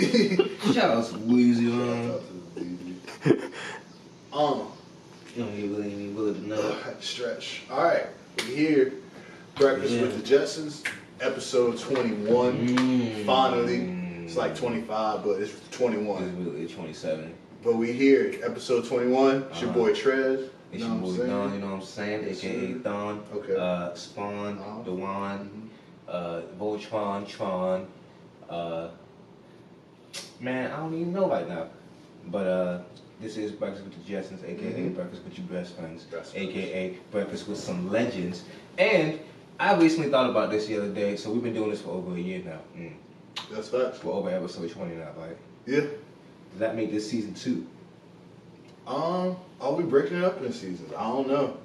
Shout out to Weezy, Shout man. out to Weezy. um, You don't even really even willing to know. I had to stretch. All right, we're here. Breakfast Yeah. with the Jetsons, episode 21. Mm. Finally, it's like 25, but it's 21. It's really 27. But we here, episode 21. It's your Uh-huh. boy Trez. It's You your know what boy Don, you know what I'm saying? AKA. Don. Okay. Uh, Spawn, Uh-huh. Dewan, uh, Voltron, Tron. Uh, man, I don't even know right now. But uh, this is Breakfast with the Jetsons, aka Mhm. Breakfast with your best friends, Best aka Breakfast with some legends. And I recently thought about this the other day, so we've been doing this for over a year now. Mm. That's facts. We're over episode 20 now, right? Yeah. Does that make this season two? Um, are we breaking it up in seasons? I don't know.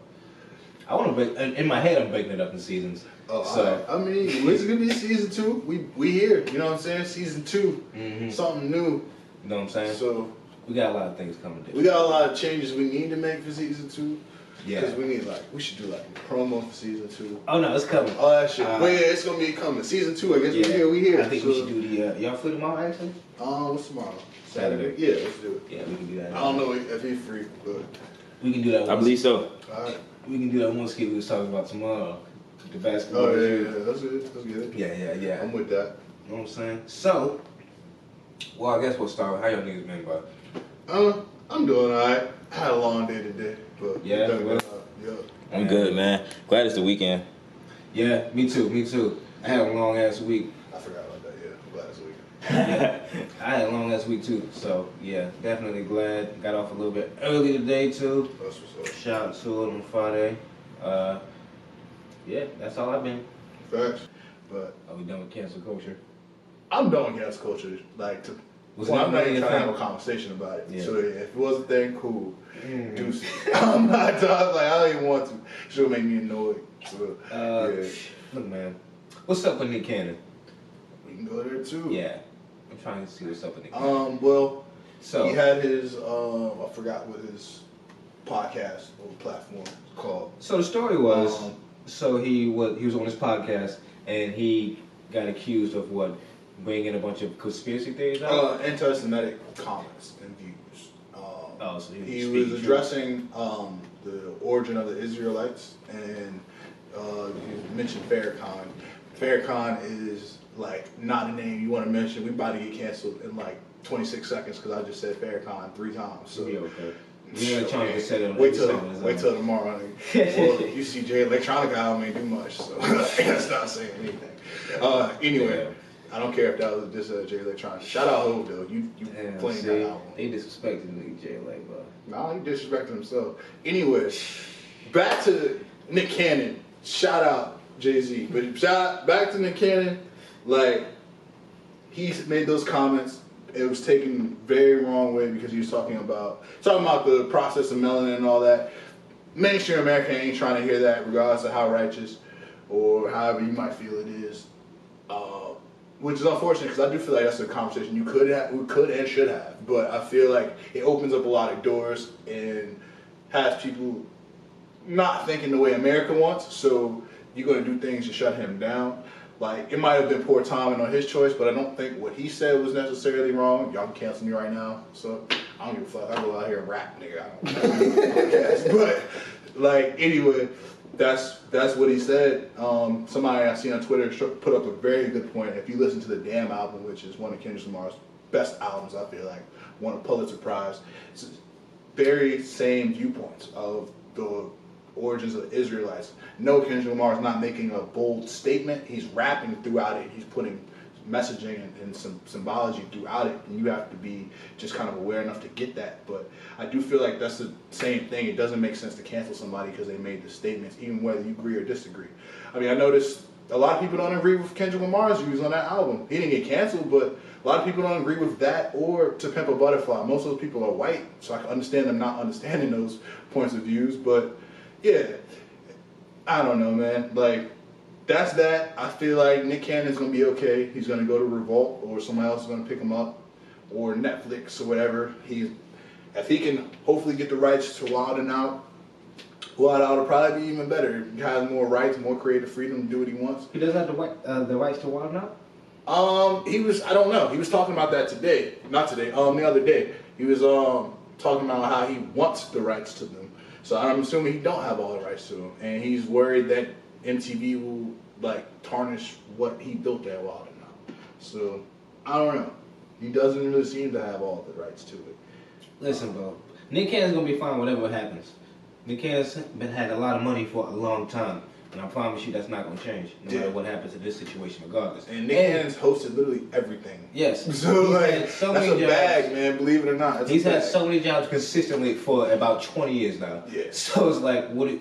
I want to break, in my head, I'm breaking it up in seasons. Oh, So- I, I mean, when's it gonna be season two? We we here. You know what I'm saying? Season two, Mm-hmm. something new. You know what I'm saying? So we got a lot of things coming. we got a lot of changes we need to make for season two. Yeah. Because we need like we should do like a promo for season two. Oh no, it's coming. All that shit. Uh, but yeah, it's gonna be coming. Season two. I guess we Yeah. here. We here. I think so, we should do the. Uh, y'all free tomorrow, actually? Um, what's tomorrow? Saturday. Yeah, let's do it. Yeah, we can do that. I don't know if he's free, but We can do that. I believe so. all right. we can do that one skit we was talking about tomorrow. The basketball. Oh yeah, yeah, yeah. That's good. That's good. yeah, yeah, yeah. I'm with that. You know what I'm saying? So, well, I guess we'll start with how y'all niggas been, bro. Uh, I'm doing alright. I had a long day today, but Yeah, done well. yeah. I'm good, man. Glad it's the weekend. Yeah, me too, me too. I had a long ass week. I forgot about that. Yeah, I'm glad it's weekend. Yeah, I had a long ass week too. So yeah, definitely glad. Got off a little bit early today too. That's what's up. Shout out to it on Friday. Uh, yeah, that's all I've been. Facts. But Are we done with cancel culture? I'm done with gas culture. Like, to, Was well, I'm not even trying to have a conversation about it. Yeah. So yeah, if it was a thing, cool. Mm. Deuces. I'm not done. Like, I don't even want to. She'll make me annoyed. So Uh, yeah, Look, man, what's up with Nick Cannon? we can go there too. Yeah, I'm trying to see what's up with Nick. Cannon. Um. Well, so he had his. Um. I forgot what his podcast or platform is called. So the story was, Um, so he was he was on his podcast and he got accused of what bringing a bunch of conspiracy theories out. Uh, anti-Semitic comments and views. Um, oh, so he was, he was addressing um, the origin of the Israelites, and uh, he mentioned Farrakhan. Farrakhan is like not a name you want to mention. We about to get canceled in like 26 seconds because I just said Farrakhan three times. So Yeah, okay. Trying to set it wait till second, wait till tomorrow. nigga. well, you see Jay Electronica album ain't do much, so that's not saying anything. Uh, anyway, I don't care if that was this uh, Jay Electronica. Shout out Hov though. You you Damn, playing see, that album. they disrespected Nick J. Like, bro. Nah, he disrespected himself. Anyway, back to Nick Cannon. Shout out Jay Z. But shout back to Nick Cannon. Like he made those comments. It was taken very wrong way because he was talking about talking about the process of melanin and all that. Mainstream America ain't trying to hear that, regardless of how righteous or however you might feel it is. Uh, which is unfortunate because I do feel like that's a conversation you could have, we could and should have. But I feel like it opens up a lot of doors and has people not thinking the way America wants. So you're going to do things to shut him down. Like it might have been poor timing on his choice, but I don't think what he said was necessarily wrong. Y'all can cancel me right now, so I don't give a fuck. I go out here and rap, nigga. I don't podcast. But like anyway, that's that's what he said. Um, somebody I see on Twitter put up a very good point. If you listen to the Damn album, which is one of Kendrick Lamar's best albums, I feel like won a Pulitzer Prize. It's very same viewpoints of the origins of the Israelites. No, Kendrick Lamar is not making a bold statement. He's rapping throughout it. He's putting messaging and, and some symbology throughout it, and you have to be just kind of aware enough to get that. But I do feel like that's the same thing. It doesn't make sense to cancel somebody because they made the statements, even whether you agree or disagree. I mean, I noticed a lot of people don't agree with Kendrick Lamar's views on that album. He didn't get canceled, but a lot of people don't agree with that or To Pimp a Butterfly. Most of those people are white, so I can understand them not understanding those points of views. But yeah, I don't know, man. Like, that's that. I feel like Nick Cannon's gonna be okay. He's gonna go to Revolt, or somebody else is gonna pick him up, or Netflix or whatever. He's if he can hopefully get the rights to Wild and Out. Wild Out will probably be even better. He has more rights, more creative freedom to do what he wants. He doesn't have the uh, the rights to Wild Out. Um, he was. I don't know. He was talking about that today. Not today. Um, the other day. He was um talking about how he wants the rights to them. So I'm assuming he don't have all the rights to him, and he's worried that MTV will like tarnish what he built that Wild and Out. So I don't know. He doesn't really seem to have all the rights to it. Listen, bro. Nick Cannon's gonna be fine whatever happens. Nick Cannon's been had a lot of money for a long time, and I promise you that's not gonna change, no Yeah. matter what happens in this situation, regardless. And Nick Cannon's hosted literally everything. Yes, So like so that's many a jobs. bag, man. Believe it or not, He's had so many jobs consistently for about 20 years now. Yeah. So it's like, what? It,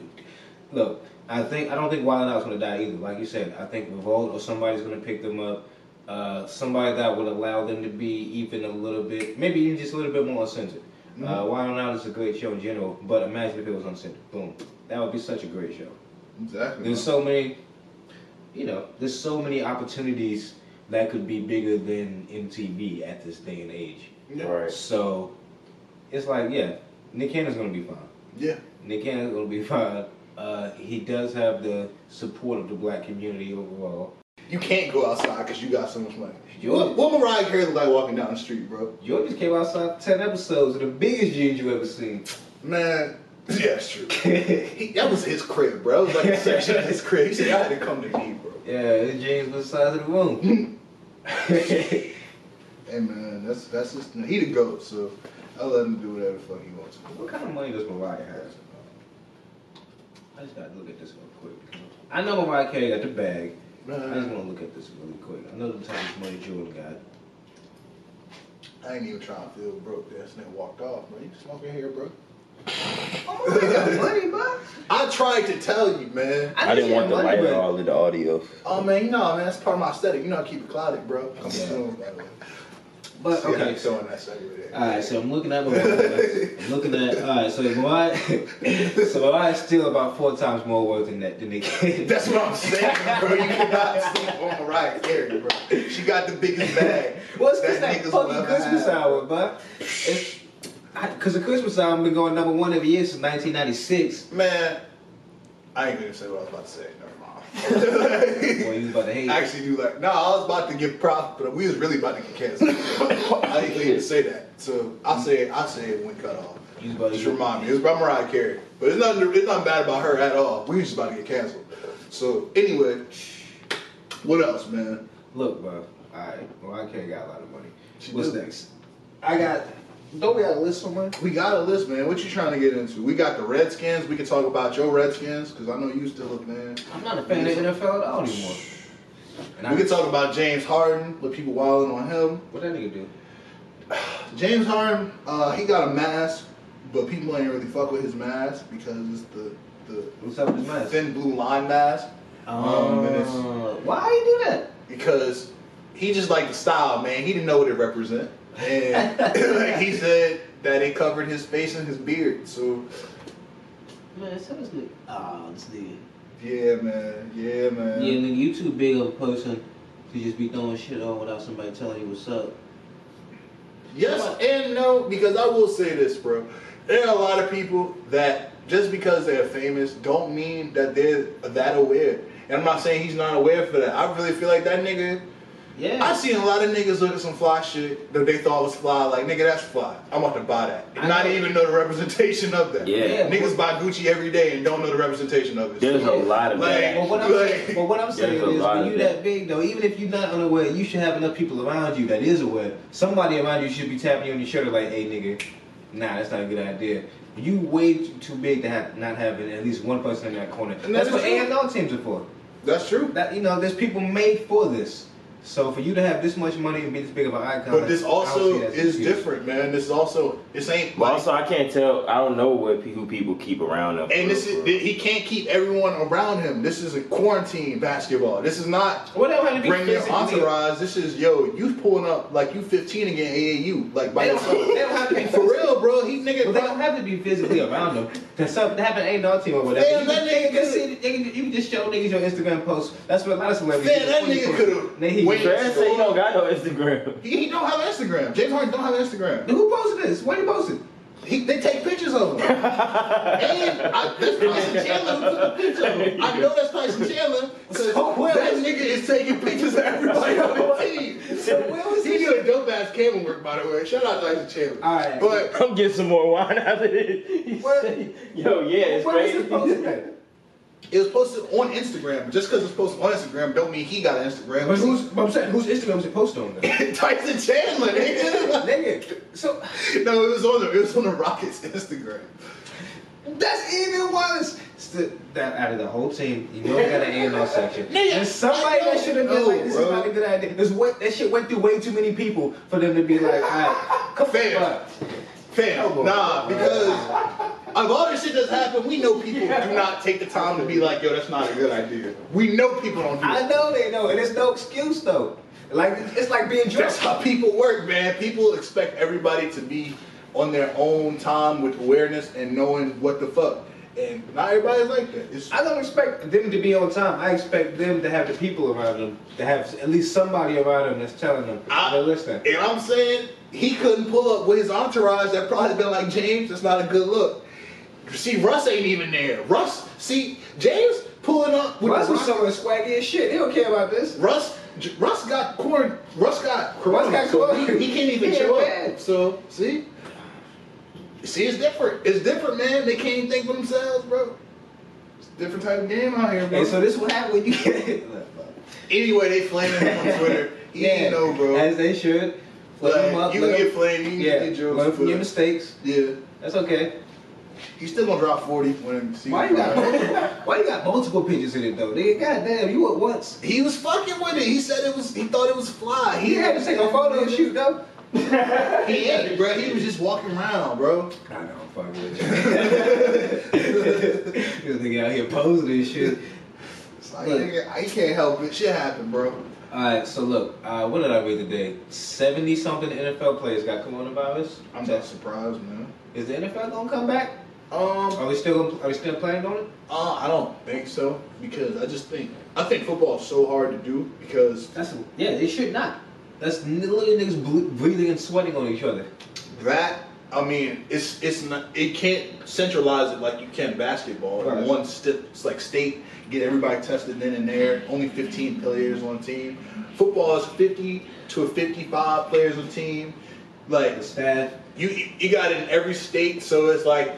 look, I think I don't think Wild 'N Out's gonna die either. Like you said, I think Revolt or somebody's gonna pick them up. Uh, somebody that would allow them to be even a little bit, maybe even just a little bit more uncensored. Uh, Mhm. Wild 'N Out is a great show in general, but imagine if it was uncensored. Boom, that would be such a great show. Exactly. There's so many, you know, there's so many opportunities that could be bigger than MTV at this day and age. Yeah. Right. So it's like, yeah, Nick Cannon's gonna be fine. Yeah. Nick Cannon's gonna be fine. Uh, he does have the support of the black community overall. You can't go outside because you got so much money. George, What, what Mariah Carey look like walking down the street, bro? George just came outside ten episodes of the biggest jeans you ever seen. Man, yeah, it's true. He, that was his crib, bro. It was like a section of his crib. He said, "I had to come to me, bro." yeah, his jeans was the size of the room. Hey, man, that's that's just he the goat. So I let him do whatever the fuck he wants. what kind of money does Mariah have? I just gotta look at this real quick. I know Mariah Carey got the bag. I just want to look at this really quick. I know the type of money Jordan got. I ain't even trying to feel broke. That nigga walked off, bro. You smoking here, bro? Oh, money, bro. I tried to tell you, man. I didn't want he the had money, light at all in the audio. Oh man, you know, man, that's part of my aesthetic. You know, I keep it clouded, bro. I'm Yeah. assuming, by the way. But See how okay, you showing that segue there. All right, so I'm looking at Mariah. I'm looking at all right. So Mariah, so Mariah's still about four times more worth than that than Nick. That's what I'm saying, bro. You cannot sleep on Mariah Carey, bro. She got the biggest bag. What's this that niggas will fucking ever Christmas hour, bro? It's because the Christmas album been going number one every year since 1996. Man, I ain't gonna say what I was about to say. Boy, Never mind. you was about to hate. I actually do like. No, I was about to give props, but we was really about to get canceled. I didn't even say that. So I'll mm. say it. I'll say it when cut off. You was about to Just remind me. It was about Mariah Carey, but it's nothing. It's nothing bad about her at all. We was just about to get canceled. So anyway, what else, man? Look, bro. All right, Mariah Carey got a lot of money. She What's next? I got. Don't we got a list somewhere? We got a list, man. What you trying to get into? We got the Redskins. We can talk about your Redskins because I know you still a fan. I'm not a fan of the NFL at all anymore. And We I, can talk about James Harden. With people wilding on him. what that nigga do? James Harden, uh, he got a mask, but people ain't really fuck with his mask because it's the the What's up with mask? thin blue line mask. Um, Uh, why you do that? because he just like the style, man. He didn't know what it represent, and like he said that it covered his face and his beard. So Man, so this nigga. Oh, this nigga. yeah, man, yeah, man. Yeah, nigga, you too big of a person to just be throwing shit on without somebody telling you what's up. Yes and no, because I will say this, bro. There are a lot of people that just because they're famous don't mean that they're that aware. And I'm not saying he's not aware for that. I really feel like that nigga. Yeah. I seen a lot of niggas look at some fly shit that they thought was fly. Like nigga, that's fly. I'm about to buy that. And not even know the representation of that. Yeah. Yeah. Niggas buy Gucci every day and don't know the representation of it. There's a lot of Like, that. Well, what I'm, Like- saying, well, what I'm saying is, when you that. that big though, even if you're not unaware, you should have enough people around you that is aware. Somebody around you should be tapping you on your shoulder like, "Hey, nigga, nah, that's not a good idea." You way too- too big to have not having at least one person in that corner. And that's that what is A&R teams are for. That's true. That you know, there's people made for this. So for you to have this much money and be this big of an icon, But this also see that as is huge. different, man. This is also this ain't But like also, I can't tell. I don't know what who people keep around them. And for, this is he can't keep everyone around him. This is a quarantine basketball. This is not Well, they don't have to be bring your entourage. This is yo, you pulling up like you 15 again AAU like by They don't, yourself. they don't have to be For real, bro. He nigga. Well, they don't have to be physically around them. Cause something happened ain't no team or whatever. Damn, you, that can, nigga you, can could've- see, they can, you can just show niggas your Instagram posts. That's what a lot of celebrities Man, that nigga could've They hit went- you. Trash say he don't got no Instagram. he, he don't have Instagram. James Harden don't have Instagram. Who posted this? When he posted? He, they take pictures of him. and uh, I, that's Tyson Chandler who took the picture of him. I know that's Tyson Chandler because So Will that is- nigga is taking pictures of everybody on the team. So Will is he doing dope ass camera work, by the way. Shout out to Tyson Chandler. All right. But I'm getting some more wine out of this. He What? said- Yo, yeah, it's Where is it crazy. Posted at? it was posted on Instagram. Just because it's posted on Instagram don't mean he got an Instagram. But who's? But I'm saying, whose Instagram was it posted on? Then? Tyson Chandler, nigga? Nigga. So no, it was on the it was on the Rockets Instagram. that's even worse. It's the, that out of the whole team, you know, they got an A&R section. Nigga, And somebody I that should have been know, like, this bro. is not a good idea. This way, that shit went through way too many people for them to be like, all right, come Fam. on. Fam, nah, because of all this shit that's happened, we know people do not take the time to be like, yo, that's not a good idea. We know people don't do I know they know, and it's no excuse though. Like it's like being That's how people work, man. People expect everybody to be on their own time with awareness and knowing what the fuck. And not everybody's like that. It's, I don't expect them to be on time. I expect them to have the people around them, to have at least somebody around them that's telling them, I- "Hey, listen." And I'm saying he couldn't pull up with his entourage. That probably been like James. That's not a good look. See, Russ ain't even there. Russ, see, James pulling up with Russ was Rock- some of the swaggy as shit. He don't care about this. Russ, J- Russ got corn. Russ got corona. Russ got so he, he can't even He show up. So see, see, it's different. It's different, man. They can't even think for themselves, bro. It's a different type of game out here, bro. And so this is what happened when you get. anyway, they flaming him on Twitter. Yeah, ain't know, bro. As they should. Flip Like, them up. you can get flamed. You can Yeah, get jokes. learn from your mistakes. Yeah. That's okay. He's still gonna drop 40 when the season Why you got multiple, why you got multiple pictures in it though? Nigga, goddamn, you at once. He was fucking with it. He said it was. He thought it was fly. He had to take a photo and shoot though. He ain't, bro. He was just walking around, bro. I know, I'm fucking with you. this nigga out here posing and shit. It's like, Look. nigga, I can't help it. Shit happened, bro. Alright, so look, uh, what did I read today? 70 something NFL players got coronavirus. I'm not surprised, man. Is the NFL gonna come back? Um, Are we still are we still planning on it? uh, I don't think so because I just think I think football is so hard to do because That's yeah, they should not. That's literally niggas breathing and sweating on each other. that. I mean, it's it's not. It can't centralize it like you can basketball. Right. One st- it's like state, get everybody tested then and there. Only 15 players on a team. Football is 50 to 55 players on a team. Like The staff. you you got it in every state, so it's like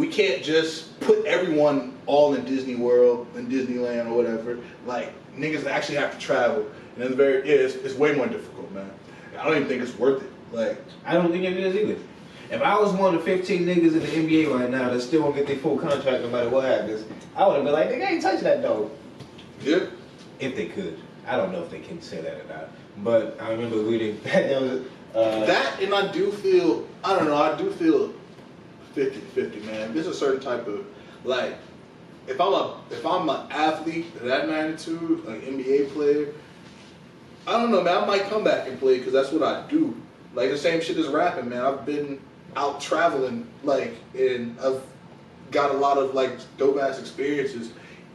we can't just put everyone all in Disney World and Disneyland or whatever. Like niggas actually have to travel, and it's very yeah, it's, it's way more difficult, man. I don't even think it's worth it. Like I don't think it is either. If I was one of the 15 niggas in the NBA right now that still won't get their full contract no matter what happens, I would have been like, nigga, I ain't touch that dog. yeah, If they could. I don't know if they can say that or not. But I remember reading that there was uh, that and I do feel I don't know I do feel 50-50, man. There's a certain type of like if I'm a if I'm an athlete of that magnitude, like NBA player, I don't know, man. I might come back and play because that's what I do. Like the same shit as rapping, man. I've been out traveling, like, and I've got a lot of like dope ass experiences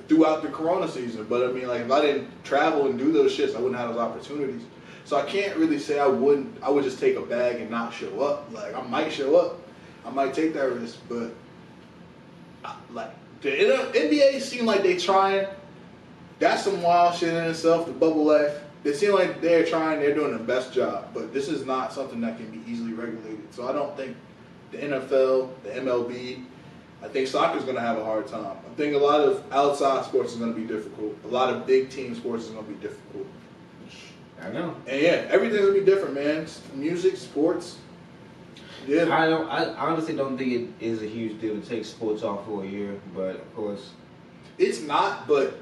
throughout the Corona season. But I mean, like, if I didn't travel and do those shits, I wouldn't have those opportunities. So I can't really say I wouldn't. I would just take a bag and not show up. Like I might show up, I might take that risk, but I- like the NBA seem like they trying. That's some wild shit in itself. The bubble life. They seem like they're trying. They're doing the best job, but this is not something that can be easily regulated. So I don't think the NFL, the MLB, I think soccer's going to have a hard time. I think a lot of outside sports is going to be difficult. A lot of big team sports is going to be difficult. I know. And yeah, everything's gonna be different, man. Music, sports. Yeah. I don't. I honestly don't think it is a huge deal to take sports off for a year. But of course, It's not, but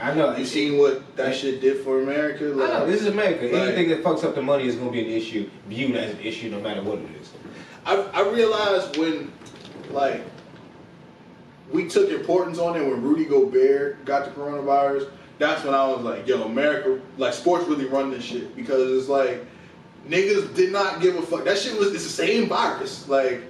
I know. you seen what that shit did for America? I know. This is America. Like- Anything that fucks up the money is going to be an issue, viewed as an issue, no matter what it is. I, I realized when, like, we took importance on it when Rudy Gobert got the coronavirus. That's when I was like, yo, America, like, sports really run this shit because it's like niggas did not give a fuck. That shit was it's the same virus, like,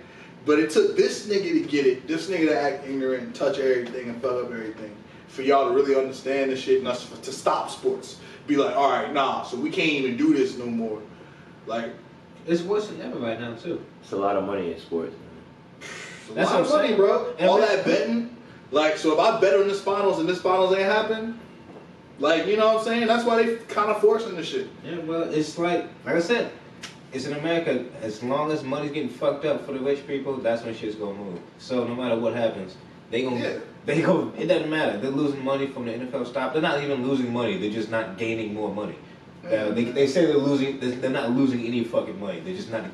but it took this nigga to get it, this nigga to act ignorant and touch everything and fuck up everything, for y'all to really understand the shit and us to stop sports. Be like, all right, nah, so we can't even do this no more. Like, It's worse than ever right now too. It's a lot of money in sports. a That's lot of money, bro. And All that betting. Like, so if I bet on this finals and this finals ain't happen, like, you know what I'm saying? That's why they kind of forcing the shit. Yeah, well, it's like, like I said, it's in America. As long as money's getting fucked up for the rich people, that's when shit's gonna move. So no matter what happens, they gonna, Yeah. they go. It doesn't matter. They're losing money from the NFL stop. They're not even losing money. They're just not gaining more money. Uh, they, they say they're losing. They're they're not losing any fucking money. They're just not.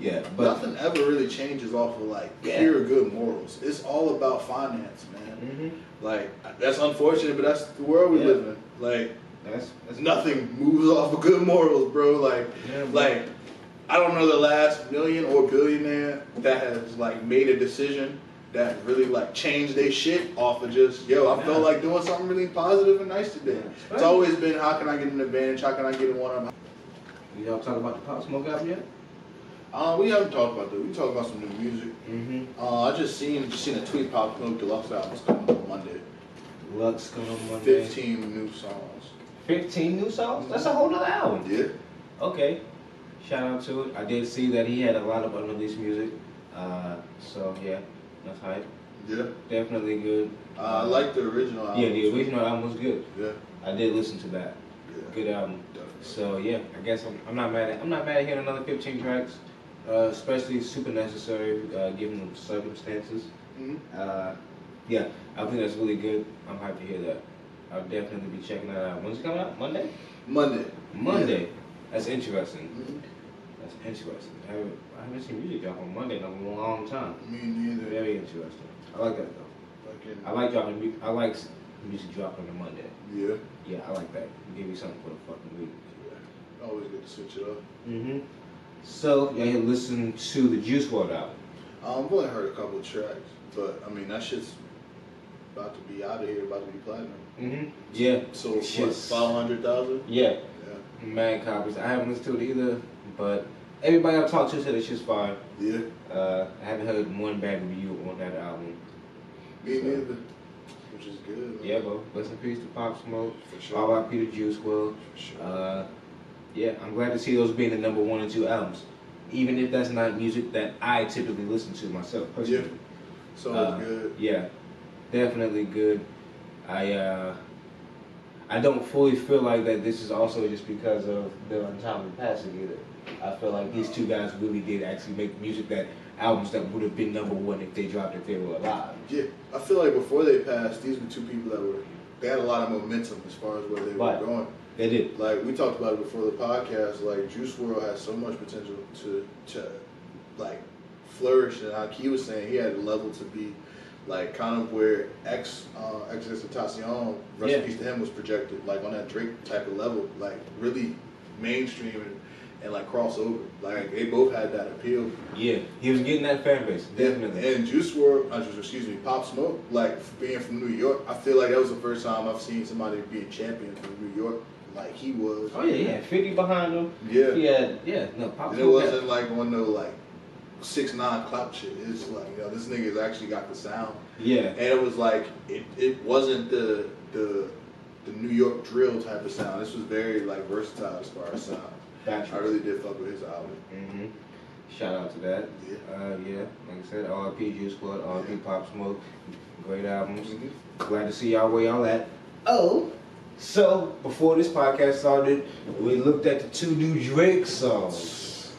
Yeah, but Nothing ever really changes off of like Yeah. pure good morals. It's all about finance, man. hmm Like that's unfortunate, but that's the world we Yeah. live in. Like that's, that's nothing moves off of good morals, bro. Like Yeah, bro. like I don't know the last million or billionaire that has like made a decision that really like changed their shit off of just yo. I Yeah. felt like doing something really positive and nice today. Yeah. It's always been how can I get an advantage? How can I get in one up? Y'all talking about the Pop Smoke album yet? Uh, we haven't talked about that. We talked about some new music. Mm-hmm. Uh, I just seen just seen a tweet pop Smoke Deluxe album's coming on Monday. Lux coming on Monday. Fifteen new songs. 15 new songs? That's a whole nother album. Yeah. Okay. Shout out to it. I did see that he had a lot of unreleased music. Uh, so yeah, that's hype. Yeah. Definitely good. Uh, I like the original album. Yeah, the original album was good. Yeah. I did listen to that. Yeah. Good album. Definitely. So yeah, I guess I'm, I'm not mad at I'm not mad at hearing another 15 tracks. Uh, especially super necessary uh, given the circumstances. Mhm. Uh, yeah, I think that's really good. I'm happy to hear that. I'll definitely be checking that out. When's it coming out? Monday? Monday. Monday. That's interesting. Mhm. That's interesting. I haven't, I haven't seen music drop on Monday in a long time. Me neither. Very interesting. I like that though. Fucking- I like dropping. mu- I like music dropping on Monday. Yeah. Yeah, I like that. Give you something for the fucking week. yeah. Always good to switch it up. Mm-hmm. So y'all here listen to the Juice WRLD album. Um, I've only heard a couple of tracks, but I mean that shit's about to be out of here, about to be platinum. Mm-hmm. Yeah. So what? Five hundred thousand. Yeah. Yeah. Mad copies. I haven't listened to it either, but everybody I've talked to said it's just fine. Yeah. Uh, I haven't heard one bad review on that album. Me So- neither. Which is good. man. Yeah, bro. Rest in peace to Pop Smoke. For sure. R.I.P. to Juice WRLD. For sure. Uh, yeah, I'm glad to see those being the number one and two albums, even if that's not music that I typically listen to myself. Personally. so uh, good. Yeah, definitely good. I uh, I don't fully feel like that. This is also just because of their untimely passing either. I feel like these two guys really did actually make music that albums that would have been number one if they dropped if they were alive. Yeah. I feel like before they passed, these were two people that were they had a lot of momentum as far as where they Right. were going. They did. like we talked about it before the podcast, like Juice WRLD has so much potential to to like flourish, and like he was saying, he had a level to be like kind of where X uh, XXXTentacion, rest in Yeah. peace to him, was projected, like on that Drake type of level, like really mainstream and, and like crossover. Like they both had that appeal. Yeah, he was getting that fan base. Definitely. And, and Juice WRLD, uh, excuse me, Pop Smoke, like being from New York, I feel like that was the first time I've seen somebody be a champion from New York, like he was. Oh yeah, he had 50 behind him. Yeah. He had yeah, no Pop And it wasn't like one no like six nine clout shit. It's like you know this nigga's actually got the sound, Yeah. and it was like it, it wasn't the the the New York drill type of sound. This was very like versatile as far as sound. Gotcha. I really did fuck with his album. hmm Shout out to that. Yeah. Uh, yeah, like I said, RP Juice WRLD, RP Yeah. Pop Smoke, great albums. Mhm. Glad to see y'all where y'all at. Oh, so before this podcast started, we looked at the two new Drake songs.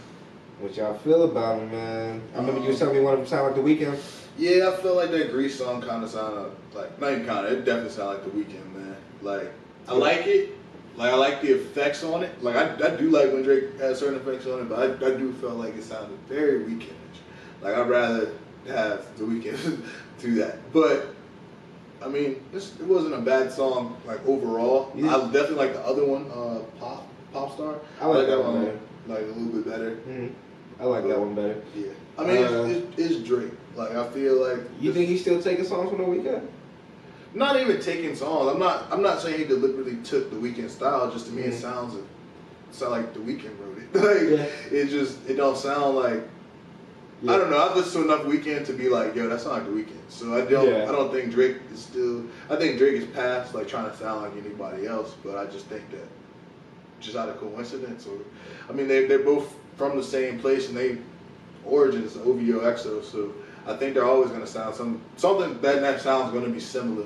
What y'all feel about them, man? I remember you was telling me one of them sounded like The Weeknd. Yeah, I feel like that Greece song kind of sounded like not even kind of. It definitely sounded like The Weeknd, man. Like I like it. Like I like the effects on it. Like I, I do like when Drake has certain effects on it, but I, I do feel like it sounded very Weekndish. Like I'd rather have The Weeknd do that. But I mean, this, it wasn't a bad song like overall. Yeah. I definitely like the other one, uh, Pop Pop Star. I like that one better. like a little bit better. hmm I like that one better. Yeah. I mean, Uh, it's, it's, it's Drake. Like I feel like You think he's still taking songs from The Weeknd. not even taking songs. I'm not. I'm not saying he deliberately took the Weeknd style. Just to me, it Mhm. sounds it sound like the Weeknd wrote it. like Yeah. it just it don't sound like. Yeah. I don't know. I've listened to enough Weeknd to be like, yo, that's not like the Weeknd. So I don't. Yeah. I don't think Drake is still. I think Drake is past like trying to sound like anybody else. But I just think that just out of coincidence, or I mean, they they're both from the same place and they origins OVO XO. So I think they're always gonna sound some something that that sounds gonna be similar,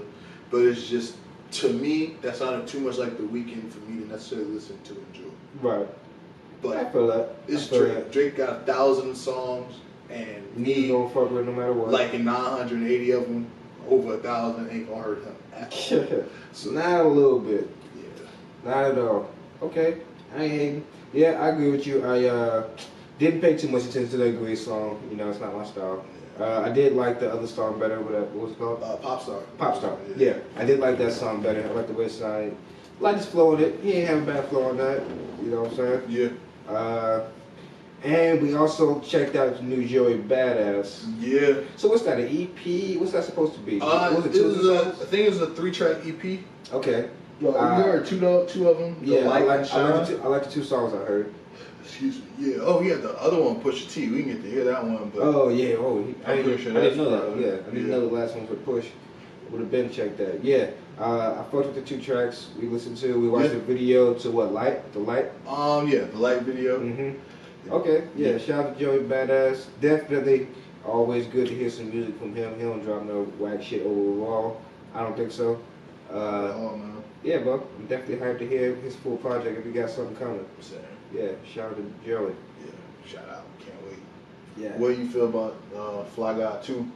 but it's just to me that sounded too much like the Weeknd for me to necessarily listen to and enjoy. Right. But I feel that. it's I feel Drake. that. Drake got a thousand songs, and me gonna fuck with no matter what. like in 980 of them, over a thousand ain't gonna hurt him so not a little bit. Yeah. Not at all. Okay. I ain't hating. Yeah, I agree with you. I uh, didn't pay too much attention to that great song. You know, it's not my style. Uh, I did like the other song better. What, what was it called? Uh, pop star. Pop Star. Yeah, I did like that song better. I like the West Side. Like his flow it. He ain't have a bad flow on that. You know what I'm saying? Yeah. Uh, and we also checked out the new Joey Badass. Yeah. So what's that? An EP? What's that supposed to be? Uh, was it it was a, I think it was a three track EP. Okay. Well, Uh, you heard two, of- two of them. The Yeah, I Light like, and I, like Shine. the two, I like the two songs I heard. Excuse me. Yeah. Oh, yeah. The other one, Pusha T. We can get to hear that one, but Oh yeah, oh he, I, I'm didn't, pretty sure I didn't know that. probably- Yeah, I didn't yeah. know the last one was push. Would have been checked that. Yeah, uh, I fucked with the two tracks we listened to. We watched Yeah. the video to what light, the light. um, yeah, the light video. hmm Okay, yeah. Shout out to Joey Badass. Definitely always good to hear some music from him. He don't drop no whack shit over the wall. I don't think so. Uh, oh man. yeah, bro. I'm definitely hyped to hear his full project if he got something coming. Same. Yeah, shout out to Joey. Yeah. Shout out. Can't wait. Yeah. What do you feel about uh, Fly God Two?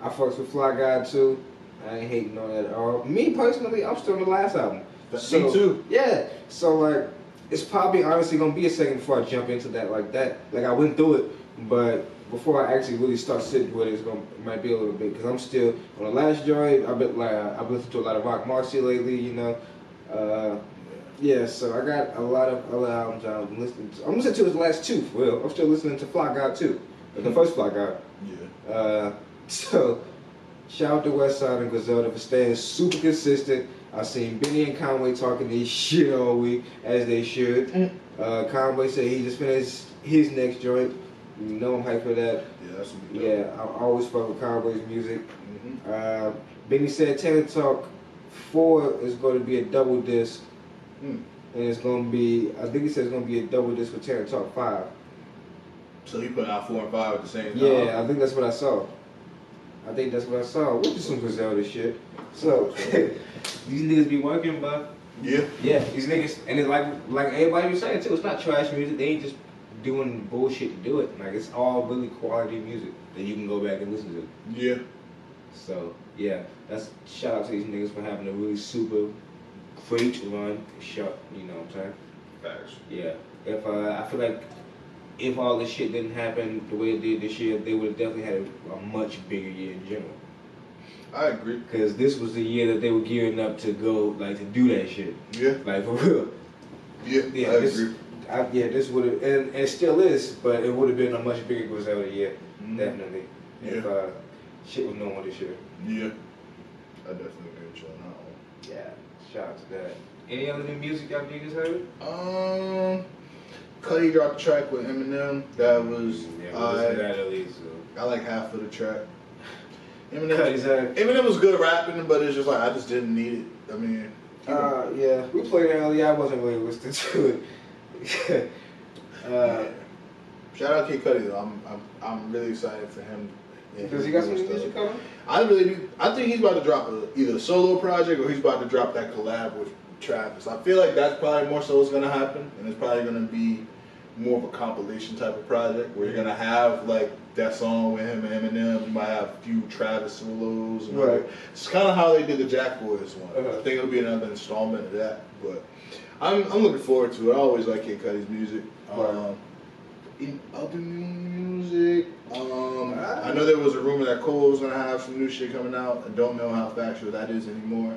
I fucks with Fly God 2. I ain't hating on that at all. Me personally, I'm still on the last album. Me too. Yeah. So like, it's probably honestly gonna be a second before I jump into that like that. Like I went through it, but before I actually really start sitting with it, it's gonna it might be a little bit because I'm still on the last joint. I've been like I've listened to a lot of Rock Marcy lately. You know. Uh, yeah, so I got a lot of other albums I'm listening to. I'm listening to his last two. for real. I'm still listening to Fly God too. The first Fly God. Yeah. Uh, so, shout out to Westside and Griselda for staying super consistent. I've seen Benny and Conway talking this shit all week, as they should. Mm. Uh, Conway said he just finished his next joint. You know I'm hyped for that. Yeah, that's Yeah, I always fuck with Conway's music. hmm Uh, Benny said Tana Talk 4 is going to be a double disc. Hmm. And it's going to be, I think he said it's going to be a double disc with Tana Talk 5. So he put out four and five at the same time. Yeah, I think that's what I saw. I think that's what I saw. Which is some Griselda shit. So these niggas be working, but Yeah. yeah, these niggas and it's like like everybody was saying too. It's not trash music. They ain't just doing bullshit to do it. Like it's all really quality music that you can go back and listen to. Yeah. So yeah, that's shout out to these niggas for having a really super for each run. Shut, you know what I'm saying? Facts. Yeah. If uh, I feel like if all this shit didn't happen the way it did this year, they would have definitely had a, a much bigger year in general. I agree. Because this was the year that they were gearing up to go, like, to do that shit. Yeah. Like, for real. Yeah. Yeah, I this, agree. I, yeah, this would have, and, and it still is, but it would have been a much bigger Griselda year, Mhm. definitely. If Yeah. uh, shit was normal this year. Yeah. I definitely agree with you on that one. Yeah, shout out to that. Any other new music y'all niggas heard? Um, Cudi dropped a track with Eminem. That was yeah, we I, listened to that at least. So. I like half of the track. Eminem. Cudi's Eminem was good rapping, but it's just like I just didn't need it. I mean, he Uh, yeah, we played it earlier. I wasn't really listening to it. uh, shout out Kid Cudi though. I'm, I'm I'm really excited for him. and does he got some new new music coming? I really do. I think he's about to drop a, either a solo project or he's about to drop that collab with Travis. I feel like that's probably more so what's gonna happen, and it's probably gonna be more of a compilation type of project where you're gonna have like that song with him and Eminem. You might have a few Travis solos. And Right. It's kind of how they did the Jack Boys one. I think it'll be another installment of that. But I'm I'm looking forward to it. I always like Kid Cudi's music. Right. Um, in other new music, um. I know there was a rumor that Cole was gonna have some new shit coming out. I don't know how factual that is anymore.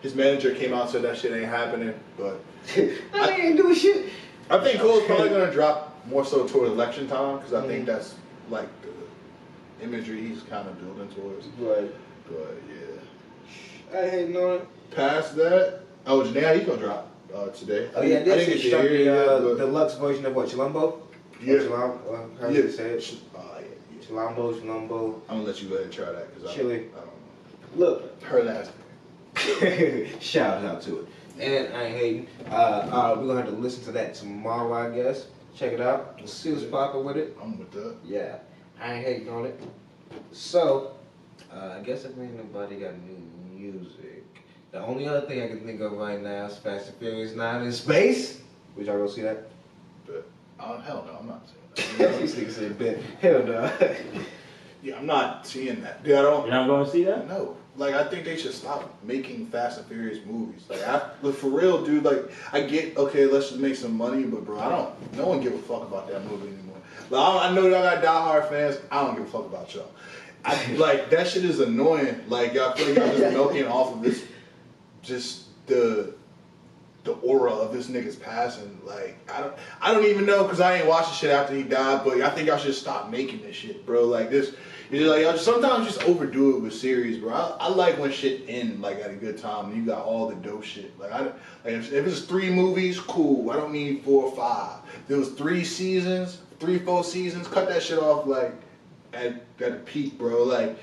His manager came out and said that shit ain't happening, but I ain't doing shit. I think Cole's probably gonna drop more so toward election time because I think Mhm. that's like the imagery he's kind of building towards. Right. But yeah, I hate it. past that, oh, Jhené, gonna drop uh, today. Oh yeah, I this didn't is to the uh, yet, deluxe version of what Chilombo. Yeah. Uh, how yeah. you say it? Uh, yeah, yeah. Chilombo, Chilombo. I'm gonna let you go ahead and try that because I. I don't Know. Look. Her last shout out to it. And I ain't hating. Uh, uh, we're gonna have to listen to that tomorrow, I guess. Check it out. We'll see what's popping with it. I'm with that. Yeah, I ain't hating on it. So, uh, I guess if ain't nobody got new music, the only other thing I can think of right now is Fast and Furious 9 in space. Would y'all go see that? But uh, hell no, I'm not seeing that. These niggas said, bet. Hell no. yeah, I'm not seeing that. Dude, I don't. You're not going to see that? No, like I think they should stop making Fast and Furious movies. Like, I, but for real, dude. Like, I get okay, let's just make some money, but bro, I don't. No one give a fuck about that movie anymore. Like, I, I know y'all got diehard fans. I don't give a fuck about y'all. I like that shit is annoying. Like y'all feel like y'all just milking off of this, just the the aura of this nigga's passing. Like I don't I don't even know because I ain't watching shit after he died. But I think y'all should stop making this shit, bro. Like this, it's like y'all sometimes just overdo it with series, bro. I, I like when shit end like at a good time. and You got all the dope shit. Like I like if, if it's three movies, cool. I don't need four or five. If there was three seasons, three four seasons. Cut that shit off like at at a peak, bro. Like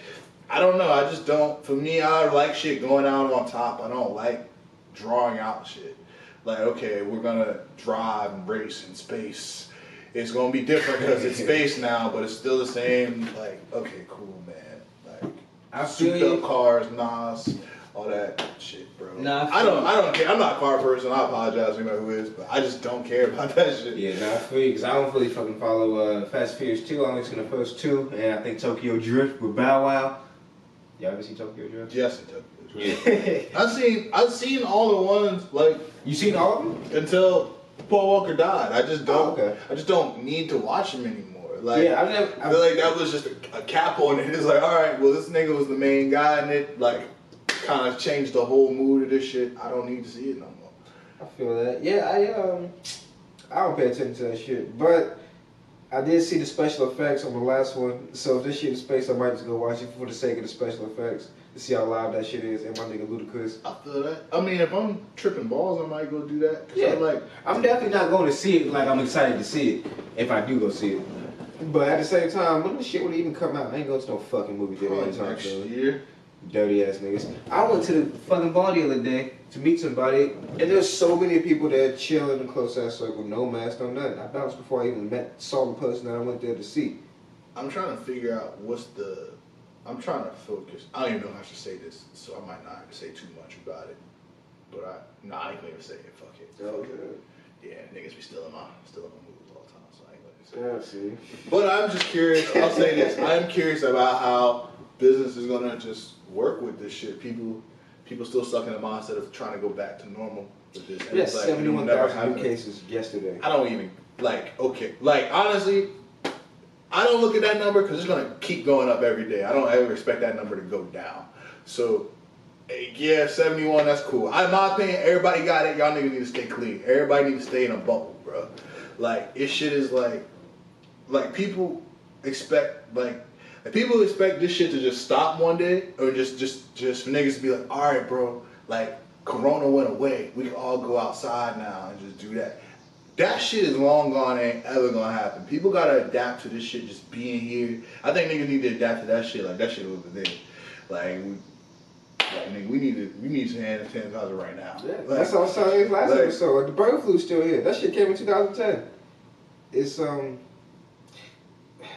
I don't know. I just don't. For me, I like shit going out on top. I don't like drawing out shit. Like, okay, we're gonna drive and race in space. It's gonna be different because it's space now, but it's still the same. Like, okay, cool, man. Like, I souped up cars, Nas, all that shit, bro. Nah, I I don't. feel- I don't care. I'm not a car person. I apologize to know who is, but I just don't care about that shit. Yeah, nah, for you, because I don't really fucking follow uh, Fast and Furious 2. I only gonna first two, and I think Tokyo Drift with Bow Wow. Y'all ever see Tokyo Drift? Yes, it took. Yeah. I've seen. I've seen all the ones like you seen all of them? until Paul Walker died. I just don't. Oh, okay. I just don't need to watch him anymore. Like, yeah, I've never. I feel like that was just a, a cap on it. It's like, all right, well, this nigga was the main guy, and it like kind of changed the whole mood of this shit. I don't need to see it no more. I feel that. Yeah, I um, I don't pay attention to that shit, but I did see the special effects on the last one. So if this shit in space, I might just go watch it for the sake of the special effects to see how live that shit is. And my nigga Ludacris. I feel that. I mean, if I'm tripping balls, I might go do that. Yeah. I'm like, I'm definitely not going to see it like I'm excited to see it if I do go see it. But at the same time, when the shit would even come out, I ain't going to no fucking movie theater anytime next year. Dirty ass niggas. I went to the fucking bar the other day to meet somebody, and there's so many people there chilling in close ass circle, no mask, no nothing. I bounced before I even met saw the person that I went there to see. I'm trying to figure out what's the. I'm trying to focus. I don't even know how to say this, so I might not say too much about it. But I, no, I ain't gonna even say it. Fuck it. Oh, okay. Yeah, niggas be still in my, still in my movies all the time, so I ain't gonna say. it. Yeah, see. But I'm just curious. I'll say this. I'm curious about how business is gonna just work with this shit. People, people still stuck in the mindset of trying to go back to normal with this. And Yes, like, never 71,000 new cases yesterday. I don't even like. Okay, like honestly, I don't look at that number because it's gonna keep going up every day. I don't ever expect that number to go down. So, yeah, seventy one. That's cool. I, in my opinion, everybody got it. Y'all niggas need to stay clean. Everybody need to stay in a bubble, bro. Like, this shit is like, like people expect like. like, people expect this shit to just stop one day, or just, just, just for niggas to be like, all right, bro, like Corona went away, we can all go outside now and just do that. That shit is long gone, ain't ever gonna happen. People gotta adapt to this shit just being here. I think niggas need to adapt to that shit. Like that shit over there. Like we, like nigga, we need to, we need some hand sanitizer right now. Yeah, Like, that's what I was telling you last like- episode. The bird flu's still here. That shit came in 2010. It's um,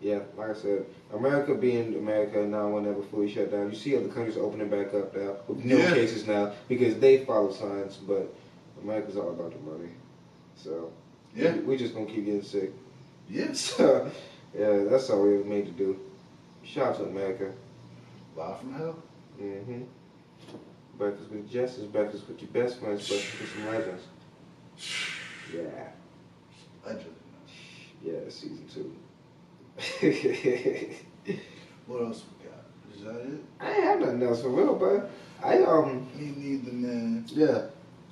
yeah, like I said, America being America now, whenever fully shut down, you see other countries opening back up now with no Yeah. cases now because they follow science. But America's all about the money, so Yeah. we, we just gonna keep getting sick. Yes. So yeah, that's all we were made to do. Shout out to America. Live from hell. Mm-hmm. Breakfast with is breakfast with your best friends, breakfast with some legends. Yeah, Legend. yeah, season two. What else we got? Is that it? I ain't have nothing else for real, but I um Me the man. yeah.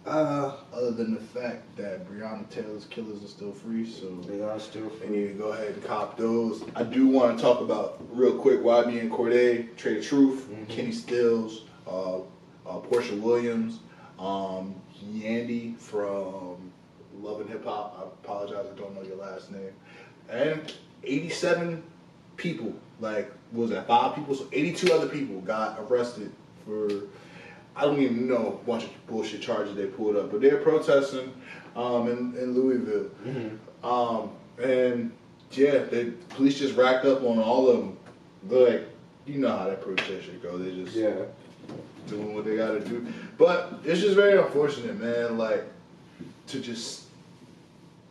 Uh, Other than the fact that Breonna Taylor's killers are still free, so they are still they need to go ahead and cop those. I do want to talk about real quick why me and Corday, of Truth, Mhm. Kenny Stills, uh, uh, Porsha Williams, um, Yandy from Love and Hip Hop. I apologize, I don't know your last name. And 87 people, like, what was that, five people? So 82 other people got arrested for, I don't even know, a bunch of bullshit charges they pulled up. But they're protesting um, in, in Louisville. Mm-hmm. Um, and yeah, the police just racked up on all of them like you know how that protest shit go. They just Yeah. doing what they gotta do. But it's just very unfortunate, man. Like to just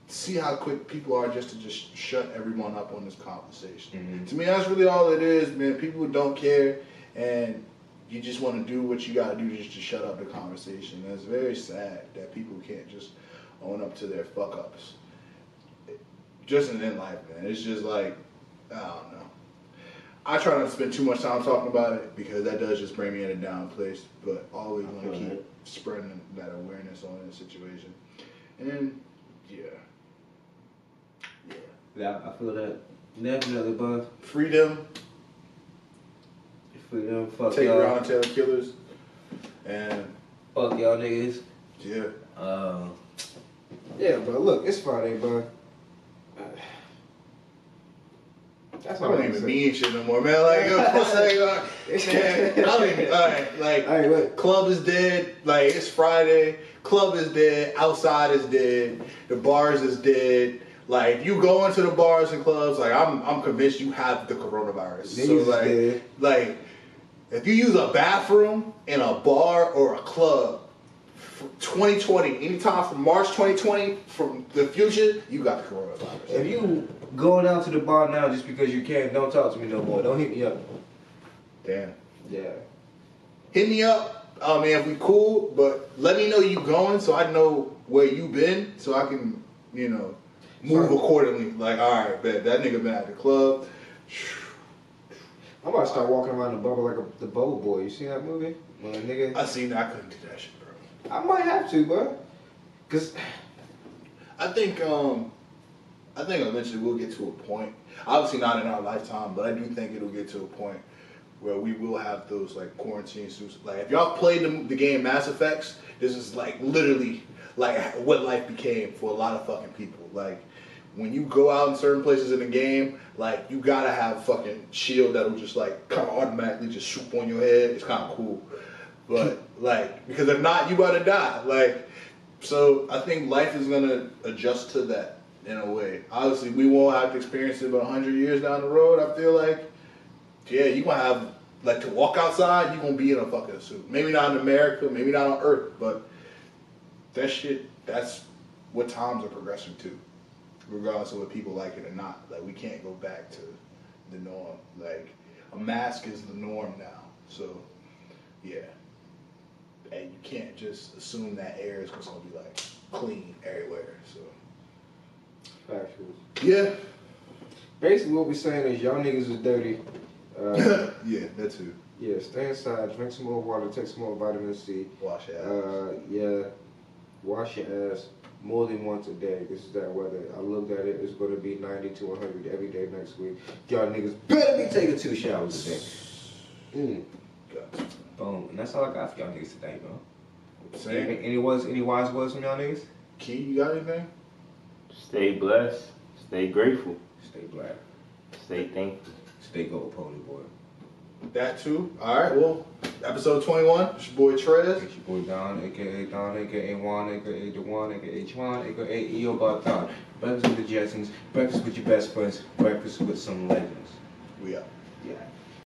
see how quick people are just to just shut everyone up on this conversation. Mhm. To me, that's really all it is, man. People don't care, and you just want to do what you gotta do just to shut up the conversation. And it's very sad that people can't just own up to their fuck ups. Just in in life, man. It's just like I don't know. I try not to spend too much time talking about it because that does just bring me in a down place. But always want to keep that. spreading that awareness on the situation. And yeah, yeah, Yeah, I feel that. Definitely, but freedom. Freedom, fuck Take y'all. Breonna Taylor Killers, and Fuck y'all niggas. yeah, Uh, yeah, but look, it's Friday, bro. That's I don't even saying. mean shit no more, man. Like, it's like uh, I don't even. All right, like. All right, look. Club is dead. Like it's Friday. Club is dead. Outside is dead. The bars is dead. Like if you go into the bars and clubs, like I'm, I'm convinced you have the coronavirus. Niggas so like, dead. like if you use a bathroom in a bar or a club, f- 2020, anytime from March 2020 from the future, you got the coronavirus. If you going out to the bar now just because you can, don't talk to me no more. Don't hit me up. Damn. Yeah. hit me up. I mean, if we cool, but let me know you going so I know where you been, so I can, you know, move Sorry. accordingly. Like, all right, bet that nigga been at the club. I'm about to start walking around the bubble like a, the Bubble Boy. You see that movie? A nigga, I seen that. I couldn't do that shit, bro. I might have to, bro. Cause I think, um, I think eventually we'll get to a point. Obviously not in our lifetime, but I do think it'll get to a point where we will have those like quarantine suits. Like, if y'all played the, the game Mass Effects, this is like literally like what life became for a lot of fucking people. Like, when you go out in certain places in the game, like you gotta have fucking shield that'll just like kind of automatically just shoot on your head. It's kind of cool, but like because if not, you about to die. Like, so I think life is gonna adjust to that in a way. Obviously, we won't have to experience it, but hundred years down the road, I feel like, yeah, you gonna have like to walk outside, you gonna be in a fucking suit. Maybe not in America, maybe not on Earth, but that shit, that's what times are progressing to regardless of what people like it or not. Like we can't go back to the norm. Like a mask is the norm now. So yeah. And you can't just assume that air is just gonna be like clean everywhere. So factual. yeah. Basically, what we're saying is y'all niggas is dirty. Uh, yeah, that too. yeah, stay inside, drink some more water, take some more vitamin C. Wash it out. Uh, yeah, wash your ass more than once a day. This is that weather. I looked at it. It's going to be 90 to 100 every day next week. Y'all niggas better be taking two showers a day. Mm. Boom. And that's all I got for y'all niggas today, bro. you. Any, Same. any, was, any wise words from y'all niggas? Key, you got anything? Stay blessed. Stay grateful. Stay black. Stay thankful. Stay gold, Ponyboy. That too. All right. Well, episode twenty-one. It's your boy Trez. It's your boy Don, aka Don, aka Juan, aka Dewan, aka Juan, aka Eo Barthon. Breakfast with the Jetsons, breakfast with your best friends, breakfast with some legends. We out.